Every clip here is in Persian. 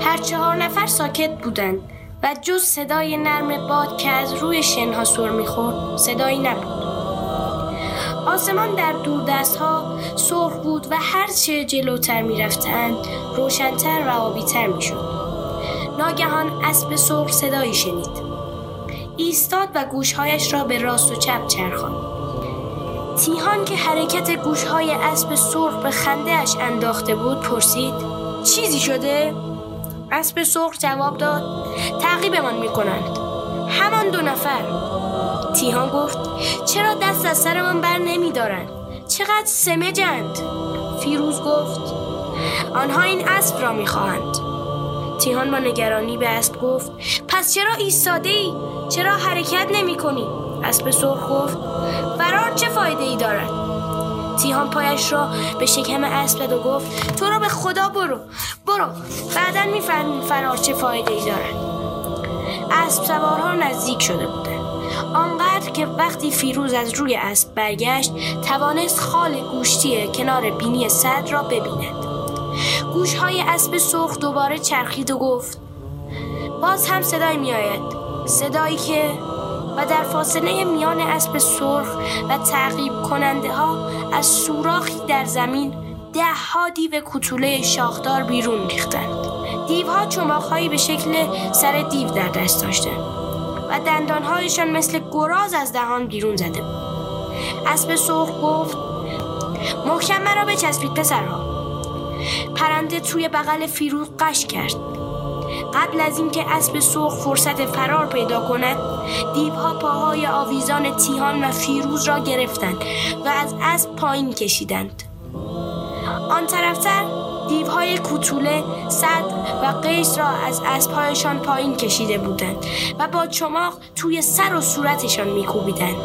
هر چهار نفر ساکت بودند و جز صدای نرم باد که از روی شنها سر می‌خورد صدایی نبود آسمان در دوردست ها سرخ بود و هرچه جلوتر می رفتند روشنتر و آبیتر می شد. ناگهان اسب سرخ صدایی شنید. ایستاد و گوشهایش را به راست و چپ چرخاند. تیهان که حرکت گوشهای اسب سرخ به خندهاش انداخته بود پرسید چیزی شده؟ اسب سرخ جواب داد تعقیبمان می‌کنند همان دو نفر تیهان گفت چرا دست از سرمان بر نمی دارند؟ چقدر سمجند؟ فیروز گفت آنها این اسب را می‌خواهند. تیهان با نگرانی به اسب گفت پس چرا ایستاده ای؟ چرا حرکت نمی کنی؟ اسب سرخ گفت فرار چه فایده ای دارد؟ تیهان پایش را به شکم اسب و گفت تو را به خدا برو. برو. بعدا می‌فهمی فرار چه فایده ای دارد اسب سوارها نزدیک شده بودند آنقدر که وقتی فیروز از روی اسب برگشت توانست خال گوشتی کنار بینی صد را ببیند. گوشهای اسب سرخ دوباره چرخید و گفت باز هم صدای می آید صدایی که و در فاصله میان اسب سرخ و تعقیب کننده ها از سوراخی در زمین ده ها دیو کوتوله شاخدار بیرون ریختند. دیوها چماخهایی به شکل سر دیو در دست داشتند و دندانهایشان مثل گراز از دهان بیرون زده بود. اسب سرخ گفت محکم مرا بچسبید پسرها. پرنده توی بغل فیروز قش کرد. قبل از اینکه اسب سرخ فرصت فرار پیدا کند دیوها پاهای آویزان تیهان و فیروز را گرفتند و از پایین کشیدند. آن طرفتر دیوهای کوتوله صد و قیس را از اسبهایشان پایین کشیده بودند و با چماق توی سر و صورتشان میکوبیدند.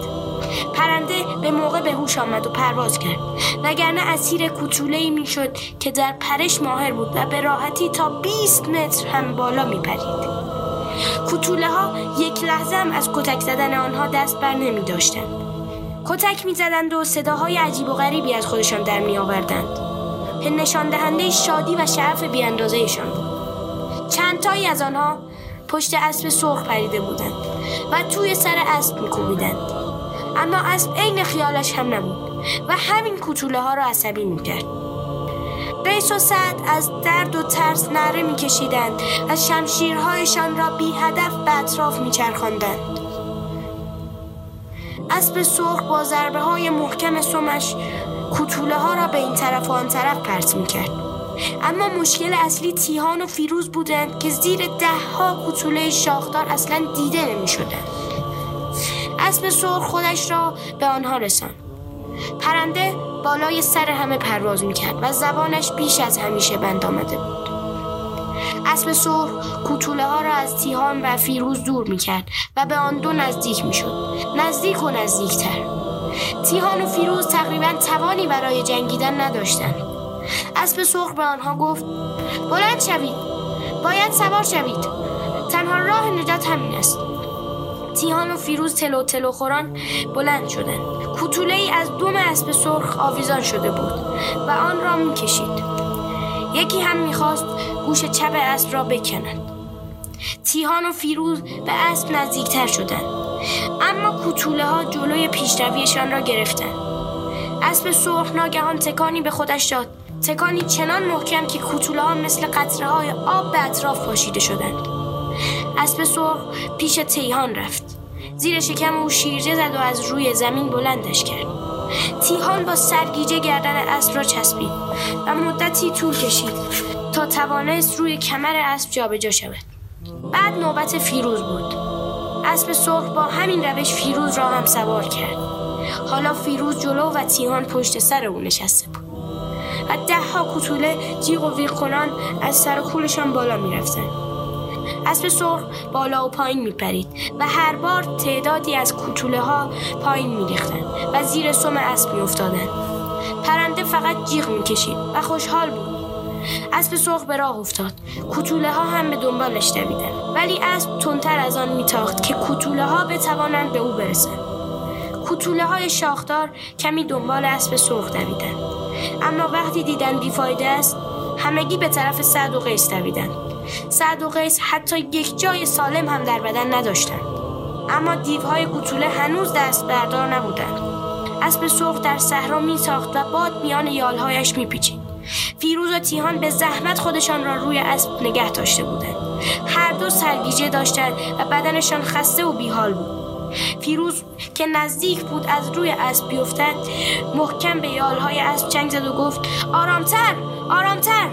پرنده به موقع به هوش آمد و پرواز کرد. وگرنه اسیر کوتوله ای می‌شد که در پرش ماهر بود و به راحتی تا 20 متر هم بالا میپرید. کوتوله ها یک لحظه هم از کتک زدن آنها دست بر نمی داشتند. کتک می زدند و صداهای عجیب و غریبی از خودشان در می آوردند. که نشان دهنده شادی و شرف بیاندازهشان بود. چندتایی از آنها پشت اسب سرخ پریده بودند و توی سر اسب میکوبیدند. اما اسب عین خیالش هم نبود و همین کوتوله ها را عصبی می‌کرد. قیس و سعد از درد و ترس نره میکشیدند و شمشیرهایشان را بی هدف به اطراف میچرخاندند. اسب سرخ با ضربه های محکم سمش کوتوله ها را به این طرف و آن طرف پرت می کرد. اما مشکل اصلی تیهان و فیروز بودند که زیر ده ها کوتوله شاخدار اصلا دیده نمی شدند. اسب سرخ خودش را به آنها رساند. پرنده بالای سر همه پرواز می کرد و زبانش بیش از همیشه بند آمده بود. اسب سرخ کوتوله ها را از تیهان و فیروز دور می کرد و به آن دو نزدیک می شد. نزدیک و نزدیکتر. تیهان و فیروز تقریبا توانی برای جنگیدن نداشتند اسب سرخ به آنها گفت بلند شوید. باید سوار شوید. تنها راه نجات همین است. تیهان و فیروز تلو تلو خوران بلند شدند. کوتوله ای از دوم اسب سرخ آویزان شده بود و آن را می‌کشید. یکی هم می‌خواست گوش چپ اسب را بکنند تیهان و فیروز به اسب نزدیکتر شدند. اما کوتوله ها جلوی پیشرویشان را گرفتند اسب سرخ ناگهان تکانی به خودش داد. تکانی چنان محکم که کوتوله ها مثل قطره های آب به اطراف پاشیده شدند. اسب سرخ پیش تیهان رفت. زیر شکم او شیرجه زد و از روی زمین بلندش کرد. تیهان با سرگیجه گردن اسب را چسبید و مدتی طول کشید تا توانست روی کمر اسب جابجا شود. بعد نوبت فیروز بود. اسب سرخ با همین روش فیروز را هم سوار کرد. حالا فیروز جلو و تیهان پشت سر او نشسته بود. و ده ها کوتوله جیغ و از سر و کولشان بالا می‌رفتند. اسب سرخ بالا و پایین میپرید و هر بار تعدادی از کوتوله ها پایین میریختند و زیر سم اسب میافتادند پرنده فقط جیغ می‌کشید و خوشحال بود. اسب سرخ به راه افتاد. کوتوله ها هم به دنبالش دویدند ولی اسب تندتر از آن میتاخت که کوتوله ها بتوانند به او برسند. کوتوله های شاخدار کمی دنبال اسب سرخ دویدند. اما وقتی دیدن بیفایده است همگی به طرف سعد و قیس دویدند. سعد و قیس حتی یک جای سالم هم در بدن نداشتند. اما دیوهای کوتوله هنوز دست بردار نبودند. اسب سرخ در صحرا میتاخت و باد میان یالهایش میپیچید. فیروز و تیهان به زحمت خودشان را روی اسب نگه داشته بودند. هر دو سرگیجه داشتند و بدنشان خسته و بیحال بود. فیروز که نزدیک بود از روی اسب بیفتد محکم به یالهای اسب چنگ زد و گفت آرامتر آرامتر.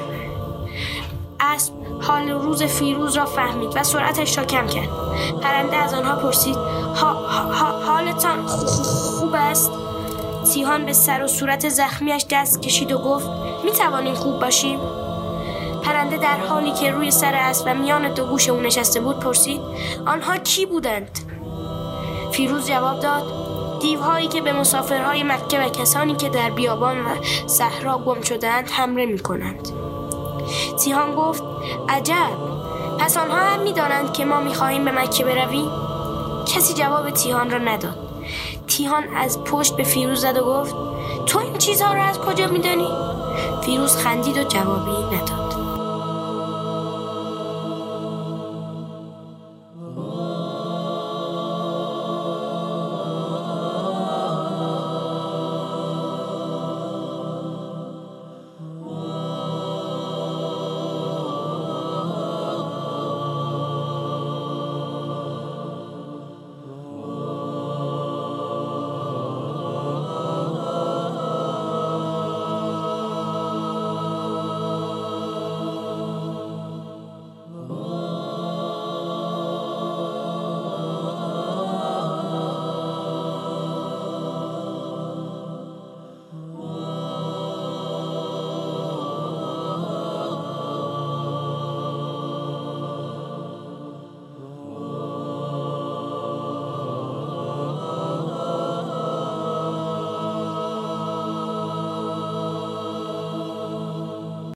اسب حال روز فیروز را فهمید و سرعتش را کم کرد. پرنده از آنها پرسید ها، ها، حالتان خوب است؟ سیهان به سر و صورت زخمیش دست کشید و گفت می توانیم خوب باشیم پرنده در حالی که روی سر اسب و میان دو گوش او نشسته بود پرسید آنها کی بودند؟ فیروز جواب داد دیوهایی که به مسافرهای مکه و کسانی که در بیابان و صحرا گم شدند حمله می کنند سیهان گفت عجب! پس آنها هم می‌دانند که ما می‌خواهیم به مکه برویم؟ کسی جواب تیهان را نداد. تیهان از پشت به فیروز زد و گفت تو این چیزها را از کجا میدانی؟ فیروز خندید و جوابی نداد.